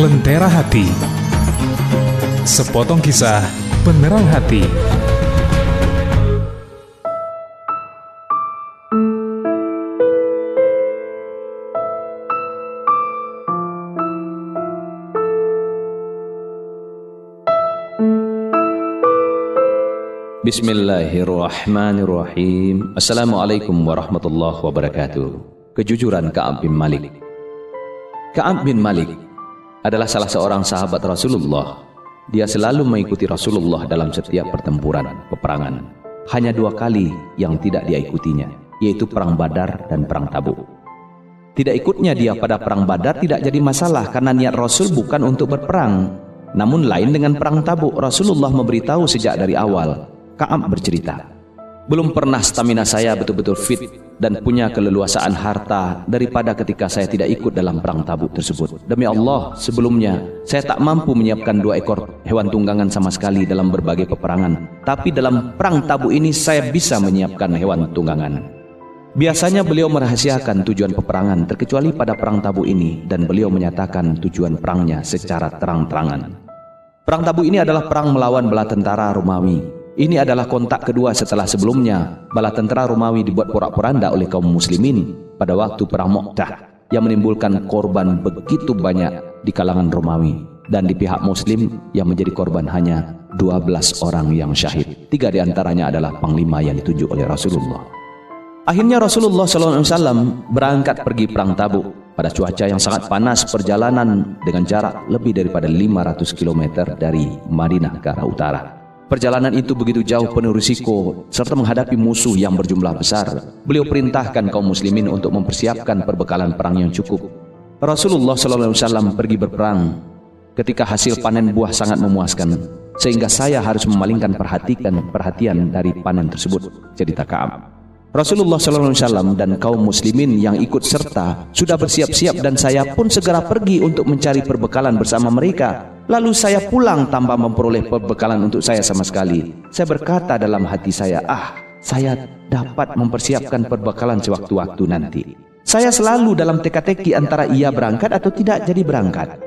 Lentera Hati. Sepotong kisah penerang hati. Bismillahirrahmanirrahim. Assalamualaikum warahmatullahi wabarakatuh. Kejujuran Ka'ab bin Malik. Ka'ab bin Malik adalah salah seorang sahabat Rasulullah. Dia selalu mengikuti Rasulullah dalam setiap pertempuran, peperangan. Hanya dua kali yang tidak dia ikutinya Yaitu Perang Badar dan Perang Tabuk. Tidak ikutnya dia pada Perang Badar tidak jadi masalah Karena niat Rasul bukan untuk berperang. Namun lain dengan Perang Tabuk Rasulullah memberitahu sejak dari awal Kaab bercerita, belum pernah stamina saya betul-betul fit dan punya keleluasaan harta daripada ketika saya tidak ikut dalam perang tabuk tersebut. Demi Allah, sebelumnya saya tak mampu menyiapkan dua ekor hewan tunggangan sama sekali dalam berbagai peperangan. Tapi dalam perang tabuk ini saya bisa menyiapkan hewan tunggangan. Biasanya beliau merahasiakan tujuan peperangan terkecuali pada perang tabuk ini dan beliau menyatakan tujuan perangnya secara terang-terangan. Perang tabuk ini adalah perang melawan bala tentara Romawi ini adalah kontak kedua setelah sebelumnya bala tentara Romawi dibuat porak-poranda oleh kaum muslimin pada waktu perang Mu'tah yang menimbulkan korban begitu banyak di kalangan Romawi dan di pihak muslim yang menjadi korban hanya 12 orang yang syahid. Tiga di antaranya adalah panglima yang ditunjuk oleh Rasulullah. Akhirnya Rasulullah SAW berangkat pergi perang Tabuk pada cuaca yang sangat panas perjalanan dengan jarak lebih daripada 500 km dari Madinah ke arah utara. Perjalanan itu begitu jauh penuh risiko serta menghadapi musuh yang berjumlah besar. Beliau perintahkan kaum muslimin untuk mempersiapkan perbekalan perang yang cukup. Rasulullah SAW pergi berperang ketika hasil panen buah sangat memuaskan sehingga saya harus memalingkan perhatikan perhatian dari panen tersebut. Cerita Kaab. Rasulullah SAW dan kaum muslimin yang ikut serta sudah bersiap-siap dan saya pun segera pergi untuk mencari perbekalan bersama mereka. Lalu saya pulang tanpa memperoleh perbekalan untuk saya sama sekali. Saya berkata dalam hati saya, ah, saya dapat mempersiapkan perbekalan sewaktu-waktu nanti. Saya selalu dalam teka-teki antara ia berangkat atau tidak jadi berangkat.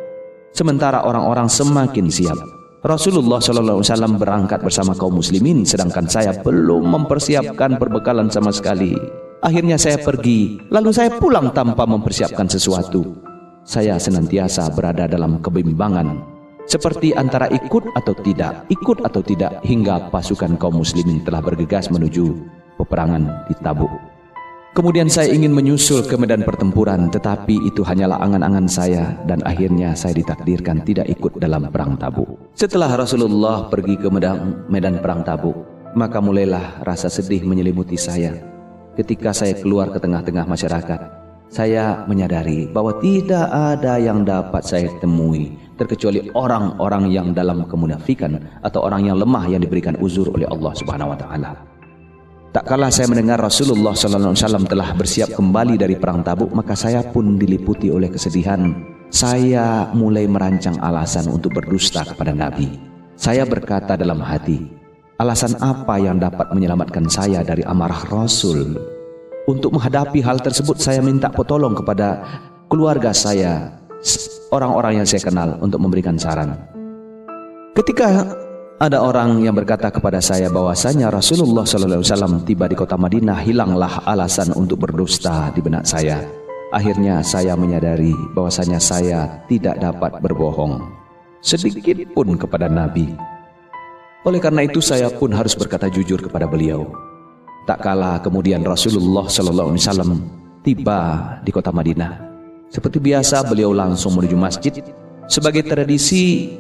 Sementara orang-orang semakin siap. Rasulullah SAW berangkat bersama kaum muslimin sedangkan saya belum mempersiapkan perbekalan sama sekali. Akhirnya saya pergi, lalu saya pulang tanpa mempersiapkan sesuatu. Saya senantiasa berada dalam kebimbangan seperti antara ikut atau tidak, ikut atau tidak hingga pasukan kaum muslimin telah bergegas menuju peperangan di Tabuk. Kemudian saya ingin menyusul ke medan pertempuran tetapi itu hanyalah angan-angan saya dan akhirnya saya ditakdirkan tidak ikut dalam perang tabuk. Setelah Rasulullah pergi ke medan, medan perang tabuk, maka mulailah rasa sedih menyelimuti saya. Ketika saya keluar ke tengah-tengah masyarakat, saya menyadari bahwa tidak ada yang dapat saya temui terkecuali orang-orang yang dalam kemunafikan atau orang yang lemah yang diberikan uzur oleh Allah Subhanahu wa taala. Tak kalah saya mendengar Rasulullah SAW telah bersiap kembali dari perang tabuk, maka saya pun diliputi oleh kesedihan. Saya mulai merancang alasan untuk berdusta kepada Nabi. Saya berkata dalam hati, alasan apa yang dapat menyelamatkan saya dari amarah Rasul? Untuk menghadapi hal tersebut, saya minta petolong kepada keluarga saya, orang-orang yang saya kenal untuk memberikan saran. Ketika ada orang yang berkata kepada saya bahwasanya Rasulullah SAW tiba di kota Madinah hilanglah alasan untuk berdusta di benak saya. Akhirnya saya menyadari bahwasanya saya tidak dapat berbohong sedikit pun kepada Nabi. Oleh karena itu saya pun harus berkata jujur kepada beliau. Tak kala kemudian Rasulullah SAW tiba di kota Madinah. Seperti biasa beliau langsung menuju masjid. Sebagai tradisi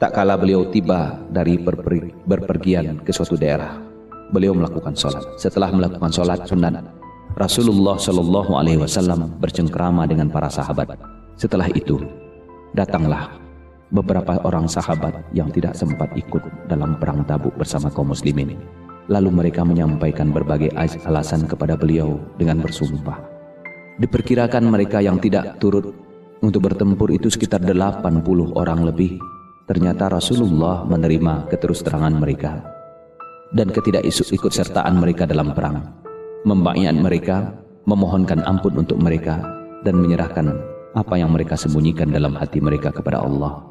Tak kala beliau tiba dari berper, berpergian ke suatu daerah, beliau melakukan sholat. Setelah melakukan sholat sunat, Rasulullah Shallallahu Alaihi Wasallam bercengkrama dengan para sahabat. Setelah itu, datanglah beberapa orang sahabat yang tidak sempat ikut dalam perang Tabuk bersama kaum muslimin. Lalu mereka menyampaikan berbagai alasan kepada beliau dengan bersumpah. Diperkirakan mereka yang tidak turut untuk bertempur itu sekitar 80 orang lebih Ternyata Rasulullah menerima keterusterangan mereka dan ketidakikut sertaan mereka dalam perang. Membayar mereka, memohonkan ampun untuk mereka dan menyerahkan apa yang mereka sembunyikan dalam hati mereka kepada Allah.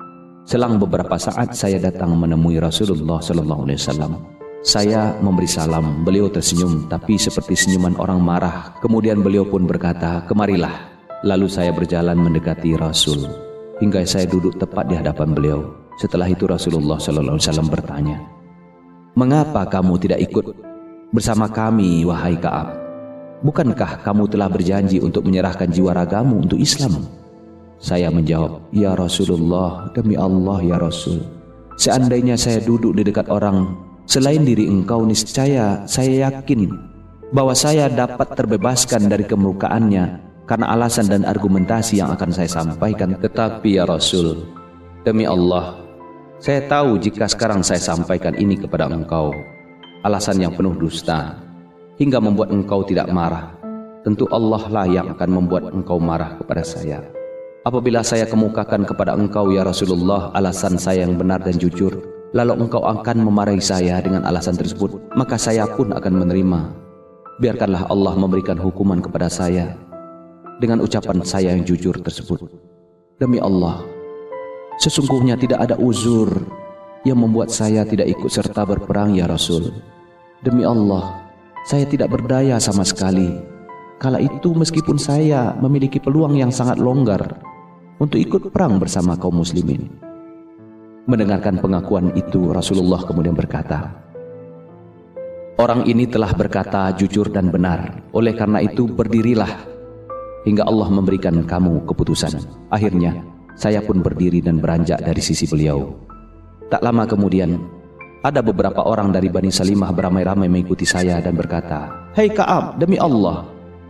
Selang beberapa saat saya datang menemui Rasulullah sallallahu alaihi wasallam. Saya memberi salam, beliau tersenyum tapi seperti senyuman orang marah. Kemudian beliau pun berkata, "Kemarilah." Lalu saya berjalan mendekati Rasul hingga saya duduk tepat di hadapan beliau. Setelah itu Rasulullah wasallam bertanya, "Mengapa kamu tidak ikut bersama kami wahai Ka'ab?" Bukankah kamu telah berjanji untuk menyerahkan jiwa ragamu untuk Islam? Saya menjawab, Ya Rasulullah, demi Allah ya Rasul. Seandainya saya duduk di dekat orang selain diri engkau niscaya saya yakin bahwa saya dapat terbebaskan dari kemukaannya karena alasan dan argumentasi yang akan saya sampaikan. Tetapi ya Rasul, demi Allah, saya tahu jika sekarang saya sampaikan ini kepada engkau, alasan yang penuh dusta, hingga membuat engkau tidak marah. Tentu Allah lah yang akan membuat engkau marah kepada saya. Apabila saya kemukakan kepada engkau ya Rasulullah alasan saya yang benar dan jujur, lalu engkau akan memarahi saya dengan alasan tersebut, maka saya pun akan menerima. Biarkanlah Allah memberikan hukuman kepada saya dengan ucapan saya yang jujur tersebut. Demi Allah, sesungguhnya tidak ada uzur yang membuat saya tidak ikut serta berperang ya Rasul. Demi Allah, saya tidak berdaya sama sekali. Kala itu meskipun saya memiliki peluang yang sangat longgar untuk ikut perang bersama kaum muslimin. Mendengarkan pengakuan itu Rasulullah kemudian berkata, Orang ini telah berkata jujur dan benar. Oleh karena itu berdirilah hingga Allah memberikan kamu keputusan. Akhirnya saya pun berdiri dan beranjak dari sisi beliau. Tak lama kemudian ada beberapa orang dari Bani Salimah beramai-ramai mengikuti saya dan berkata, Hei Kaab, demi Allah,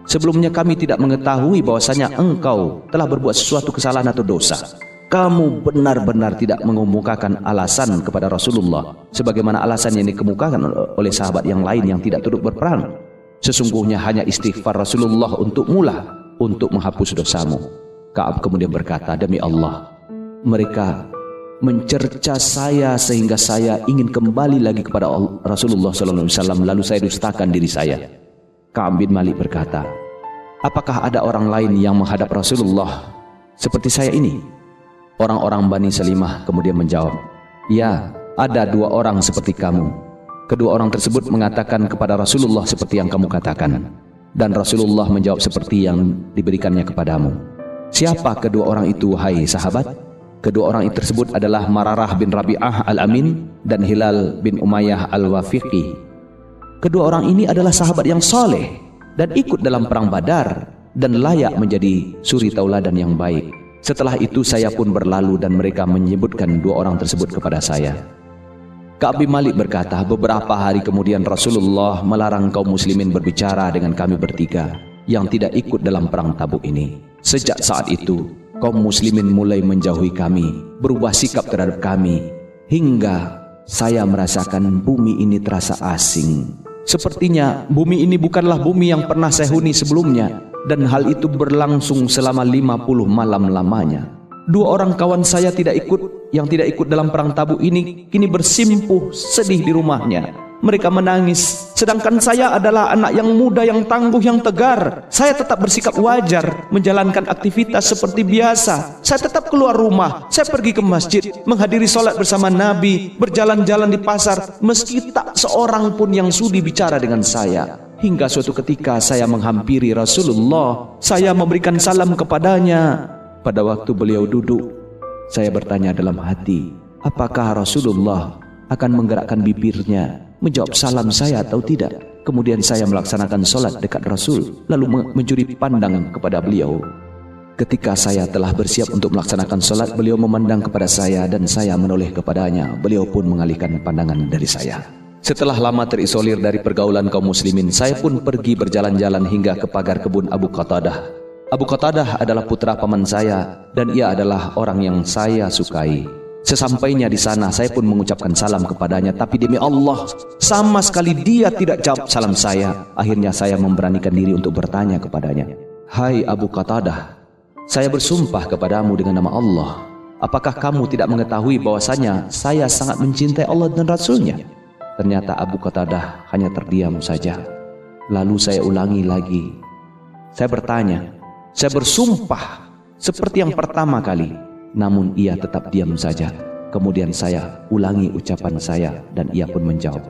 sebelumnya kami tidak mengetahui bahwasanya engkau telah berbuat sesuatu kesalahan atau dosa. Kamu benar-benar tidak mengemukakan alasan kepada Rasulullah sebagaimana alasan yang dikemukakan oleh sahabat yang lain yang tidak turut berperang. Sesungguhnya hanya istighfar Rasulullah untuk mula untuk menghapus dosamu. Kaab kemudian berkata, demi Allah, mereka mencerca saya sehingga saya ingin kembali lagi kepada Rasulullah SAW lalu saya dustakan diri saya. Ka'ab bin Malik berkata, Apakah ada orang lain yang menghadap Rasulullah seperti saya ini? Orang-orang Bani Salimah kemudian menjawab, Ya, ada dua orang seperti kamu. Kedua orang tersebut mengatakan kepada Rasulullah seperti yang kamu katakan. Dan Rasulullah menjawab seperti yang diberikannya kepadamu. Siapa kedua orang itu, hai sahabat? Kedua orang itu tersebut adalah Mararah bin Rabi'ah al-Amin dan Hilal bin Umayyah al-Wafiqi. Kedua orang ini adalah sahabat yang soleh dan ikut dalam perang badar dan layak menjadi suri tauladan yang baik. Setelah itu saya pun berlalu dan mereka menyebutkan dua orang tersebut kepada saya. Ka'ab bin Malik berkata, beberapa hari kemudian Rasulullah melarang kaum muslimin berbicara dengan kami bertiga yang tidak ikut dalam perang tabuk ini. Sejak saat itu, kaum muslimin mulai menjauhi kami, berubah sikap terhadap kami, hingga saya merasakan bumi ini terasa asing. Sepertinya bumi ini bukanlah bumi yang pernah saya huni sebelumnya, dan hal itu berlangsung selama 50 malam lamanya. Dua orang kawan saya tidak ikut, yang tidak ikut dalam perang tabu ini, kini bersimpuh sedih di rumahnya. Mereka menangis, sedangkan saya adalah anak yang muda, yang tangguh, yang tegar. Saya tetap bersikap wajar, menjalankan aktivitas seperti biasa. Saya tetap keluar rumah, saya pergi ke masjid, menghadiri sholat bersama Nabi, berjalan-jalan di pasar, meski tak seorang pun yang sudi bicara dengan saya. Hingga suatu ketika saya menghampiri Rasulullah, saya memberikan salam kepadanya. Pada waktu beliau duduk, saya bertanya dalam hati, apakah Rasulullah akan menggerakkan bibirnya menjawab salam saya atau tidak. Kemudian saya melaksanakan sholat dekat Rasul, lalu mencuri pandang kepada beliau. Ketika saya telah bersiap untuk melaksanakan sholat, beliau memandang kepada saya dan saya menoleh kepadanya. Beliau pun mengalihkan pandangan dari saya. Setelah lama terisolir dari pergaulan kaum muslimin, saya pun pergi berjalan-jalan hingga ke pagar kebun Abu Qatadah. Abu Qatadah adalah putra paman saya dan ia adalah orang yang saya sukai. Sesampainya di sana saya pun mengucapkan salam kepadanya tapi demi Allah sama sekali dia tidak jawab salam saya. Akhirnya saya memberanikan diri untuk bertanya kepadanya. Hai Abu Qatadah, saya bersumpah kepadamu dengan nama Allah. Apakah kamu tidak mengetahui bahwasanya saya sangat mencintai Allah dan Rasulnya? Ternyata Abu Qatadah hanya terdiam saja. Lalu saya ulangi lagi. Saya bertanya, saya bersumpah seperti yang pertama kali. Namun ia tetap diam saja. Kemudian saya ulangi ucapan saya dan ia pun menjawab,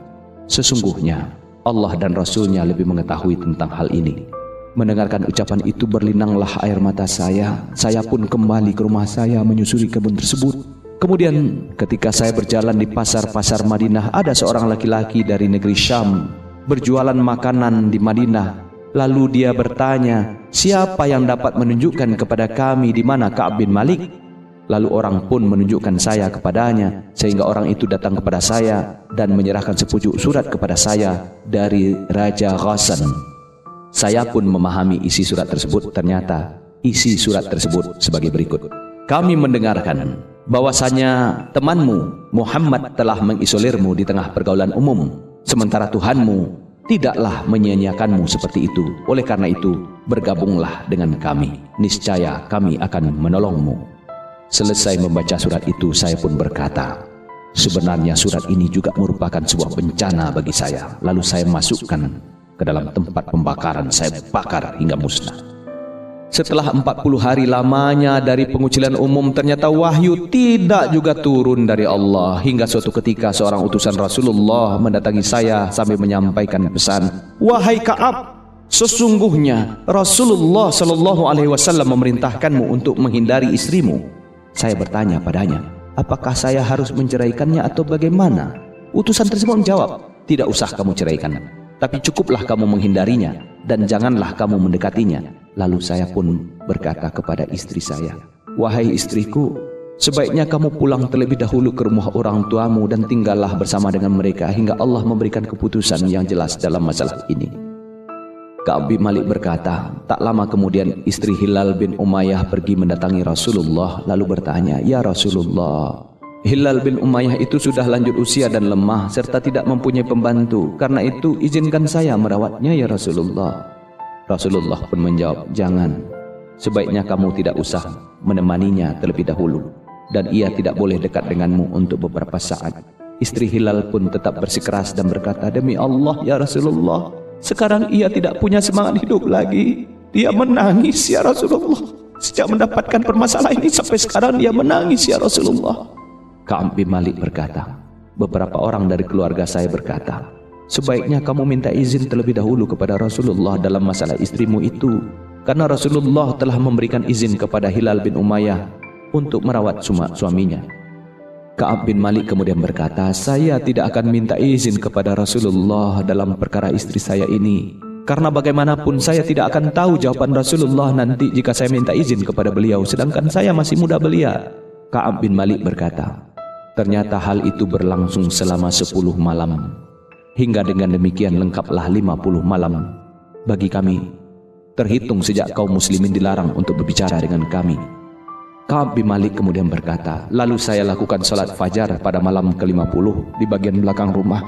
Sesungguhnya Allah dan Rasulnya lebih mengetahui tentang hal ini. Mendengarkan ucapan itu berlinanglah air mata saya. Saya pun kembali ke rumah saya menyusuri kebun tersebut. Kemudian ketika saya berjalan di pasar-pasar Madinah, ada seorang laki-laki dari negeri Syam berjualan makanan di Madinah. Lalu dia bertanya, siapa yang dapat menunjukkan kepada kami di mana Ka'ab bin Malik? Lalu orang pun menunjukkan saya kepadanya sehingga orang itu datang kepada saya dan menyerahkan sepucuk surat kepada saya dari Raja Ghassan. Saya pun memahami isi surat tersebut ternyata isi surat tersebut sebagai berikut. Kami mendengarkan bahwasanya temanmu Muhammad telah mengisolirmu di tengah pergaulan umum sementara Tuhanmu tidaklah menyia-nyiakanmu seperti itu. Oleh karena itu, bergabunglah dengan kami. Niscaya kami akan menolongmu. Selesai membaca surat itu, saya pun berkata, sebenarnya surat ini juga merupakan sebuah bencana bagi saya. Lalu saya masukkan ke dalam tempat pembakaran, saya bakar hingga musnah. Setelah 40 hari lamanya dari pengucilan umum, ternyata wahyu tidak juga turun dari Allah. Hingga suatu ketika seorang utusan Rasulullah mendatangi saya sambil menyampaikan pesan, Wahai Ka'ab, sesungguhnya Rasulullah Shallallahu Alaihi Wasallam memerintahkanmu untuk menghindari istrimu. Saya bertanya padanya, apakah saya harus menceraikannya atau bagaimana? Utusan tersebut menjawab, tidak usah kamu ceraikan, tapi cukuplah kamu menghindarinya dan janganlah kamu mendekatinya. Lalu saya pun berkata kepada istri saya, Wahai istriku, sebaiknya kamu pulang terlebih dahulu ke rumah orang tuamu dan tinggallah bersama dengan mereka hingga Allah memberikan keputusan yang jelas dalam masalah ini. Ka'ab bin Malik berkata, tak lama kemudian istri Hilal bin Umayyah pergi mendatangi Rasulullah lalu bertanya, "Ya Rasulullah, Hilal bin Umayyah itu sudah lanjut usia dan lemah serta tidak mempunyai pembantu. Karena itu izinkan saya merawatnya ya Rasulullah." Rasulullah pun menjawab, "Jangan. Sebaiknya kamu tidak usah menemaninya terlebih dahulu dan ia tidak boleh dekat denganmu untuk beberapa saat." Istri Hilal pun tetap bersikeras dan berkata, "Demi Allah ya Rasulullah, sekarang ia tidak punya semangat hidup lagi. Dia menangis ya Rasulullah. Sejak mendapatkan permasalahan ini sampai sekarang dia menangis ya Rasulullah. Ka'ab bin Malik berkata, beberapa orang dari keluarga saya berkata, sebaiknya kamu minta izin terlebih dahulu kepada Rasulullah dalam masalah istrimu itu. Karena Rasulullah telah memberikan izin kepada Hilal bin Umayyah untuk merawat suaminya. Ka'ab bin Malik kemudian berkata, saya tidak akan minta izin kepada Rasulullah dalam perkara istri saya ini. Karena bagaimanapun saya tidak akan tahu jawaban Rasulullah nanti jika saya minta izin kepada beliau, sedangkan saya masih muda belia. Ka'ab bin Malik berkata, ternyata hal itu berlangsung selama 10 malam. Hingga dengan demikian lengkaplah 50 malam. Bagi kami, terhitung sejak kaum muslimin dilarang untuk berbicara dengan kami. Ka'ab bin Malik kemudian berkata, lalu saya lakukan sholat fajar pada malam ke-50 di bagian belakang rumah.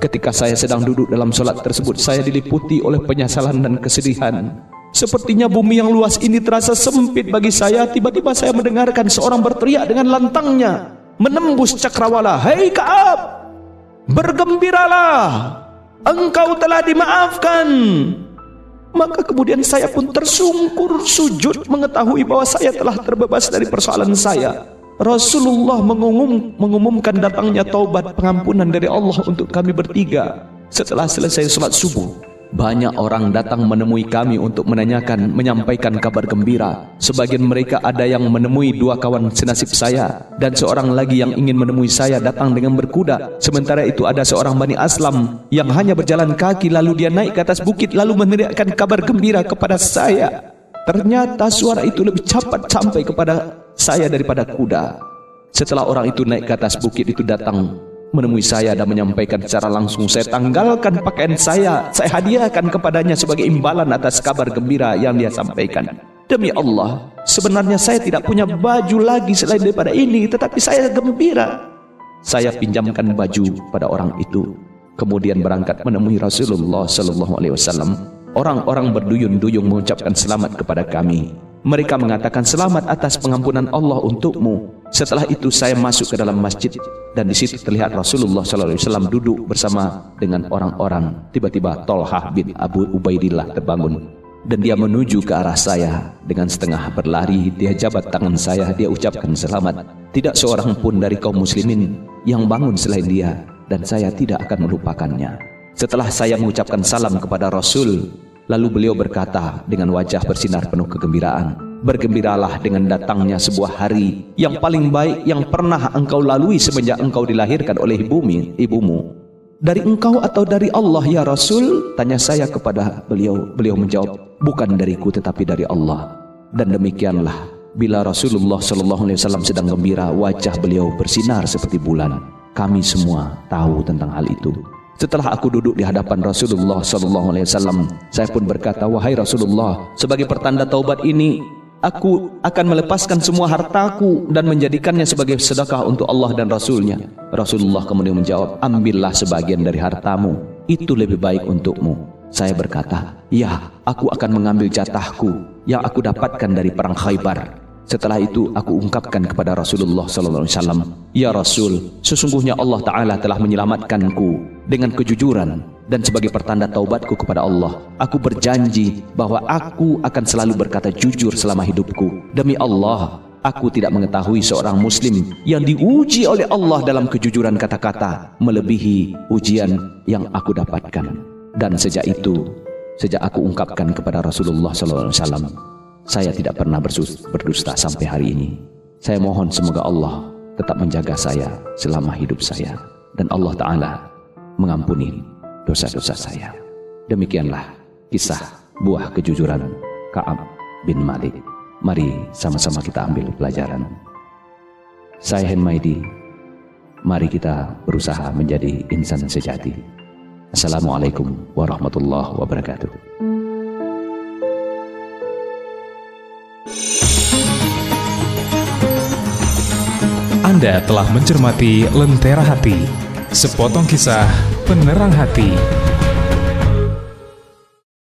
Ketika saya sedang duduk dalam sholat tersebut, saya diliputi oleh penyesalan dan kesedihan. Sepertinya bumi yang luas ini terasa sempit bagi saya. Tiba-tiba saya mendengarkan seorang berteriak dengan lantangnya. Menembus cakrawala. Hei Ka'ab! Bergembiralah! Engkau telah dimaafkan! Maka kemudian saya pun tersungkur sujud mengetahui bahwa saya telah terbebas dari persoalan saya. Rasulullah mengumum, mengumumkan datangnya taubat pengampunan dari Allah untuk kami bertiga setelah selesai sholat subuh. Banyak orang datang menemui kami untuk menanyakan, menyampaikan kabar gembira. Sebagian mereka ada yang menemui dua kawan senasib saya dan seorang lagi yang ingin menemui saya datang dengan berkuda. Sementara itu ada seorang Bani Aslam yang hanya berjalan kaki lalu dia naik ke atas bukit lalu meneriakkan kabar gembira kepada saya. Ternyata suara itu lebih cepat sampai kepada saya daripada kuda. Setelah orang itu naik ke atas bukit itu datang menemui saya dan menyampaikan secara langsung saya tanggalkan pakaian saya. Saya hadiahkan kepadanya sebagai imbalan atas kabar gembira yang dia sampaikan. Demi Allah sebenarnya saya tidak punya baju lagi selain daripada ini tetapi saya gembira. Saya pinjamkan baju pada orang itu. Kemudian berangkat menemui Rasulullah sallallahu alaihi wasallam. Orang-orang berduyun-duyun mengucapkan selamat kepada kami. Mereka mengatakan selamat atas pengampunan Allah untukmu. Setelah itu saya masuk ke dalam masjid dan di situ terlihat Rasulullah SAW duduk bersama dengan orang-orang. Tiba-tiba Tolhah bin Abu Ubaidillah terbangun. dan dia menuju ke arah saya dengan setengah berlari dia jabat tangan saya dia ucapkan selamat tidak seorang pun dari kaum muslimin yang bangun selain dia dan saya tidak akan melupakannya setelah saya mengucapkan salam kepada Rasul lalu beliau berkata dengan wajah bersinar penuh kegembiraan bergembiralah dengan datangnya sebuah hari yang paling baik yang pernah engkau lalui semenjak engkau dilahirkan oleh bumi ibumu dari engkau atau dari Allah ya Rasul? Tanya saya kepada beliau. Beliau menjawab, bukan dariku tetapi dari Allah. Dan demikianlah bila Rasulullah Sallallahu Alaihi Wasallam sedang gembira, wajah beliau bersinar seperti bulan. Kami semua tahu tentang hal itu. Setelah aku duduk di hadapan Rasulullah Sallallahu Alaihi Wasallam, saya pun berkata, wahai Rasulullah, sebagai pertanda taubat ini, Aku akan melepaskan semua hartaku dan menjadikannya sebagai sedekah untuk Allah dan Rasulnya. Rasulullah kemudian menjawab, ambillah sebagian dari hartamu. Itu lebih baik untukmu. Saya berkata, ya, aku akan mengambil jatahku yang aku dapatkan dari perang Khaybar. Setelah itu aku ungkapkan kepada Rasulullah sallallahu alaihi wasallam, "Ya Rasul, sesungguhnya Allah taala telah menyelamatkanku dengan kejujuran dan sebagai pertanda taubatku kepada Allah, aku berjanji bahwa aku akan selalu berkata jujur selama hidupku. Demi Allah, aku tidak mengetahui seorang muslim yang diuji oleh Allah dalam kejujuran kata-kata melebihi ujian yang aku dapatkan." Dan sejak itu, sejak aku ungkapkan kepada Rasulullah wasallam, saya tidak pernah berdusta sampai hari ini. Saya mohon semoga Allah tetap menjaga saya selama hidup saya. Dan Allah Ta'ala mengampuni dosa-dosa saya. Demikianlah kisah buah kejujuran Ka'ab bin Malik. Mari sama-sama kita ambil pelajaran. Saya Hen Maidi. Mari kita berusaha menjadi insan sejati. Assalamualaikum warahmatullahi wabarakatuh. Anda telah mencermati Lentera Hati, sepotong kisah penerang hati.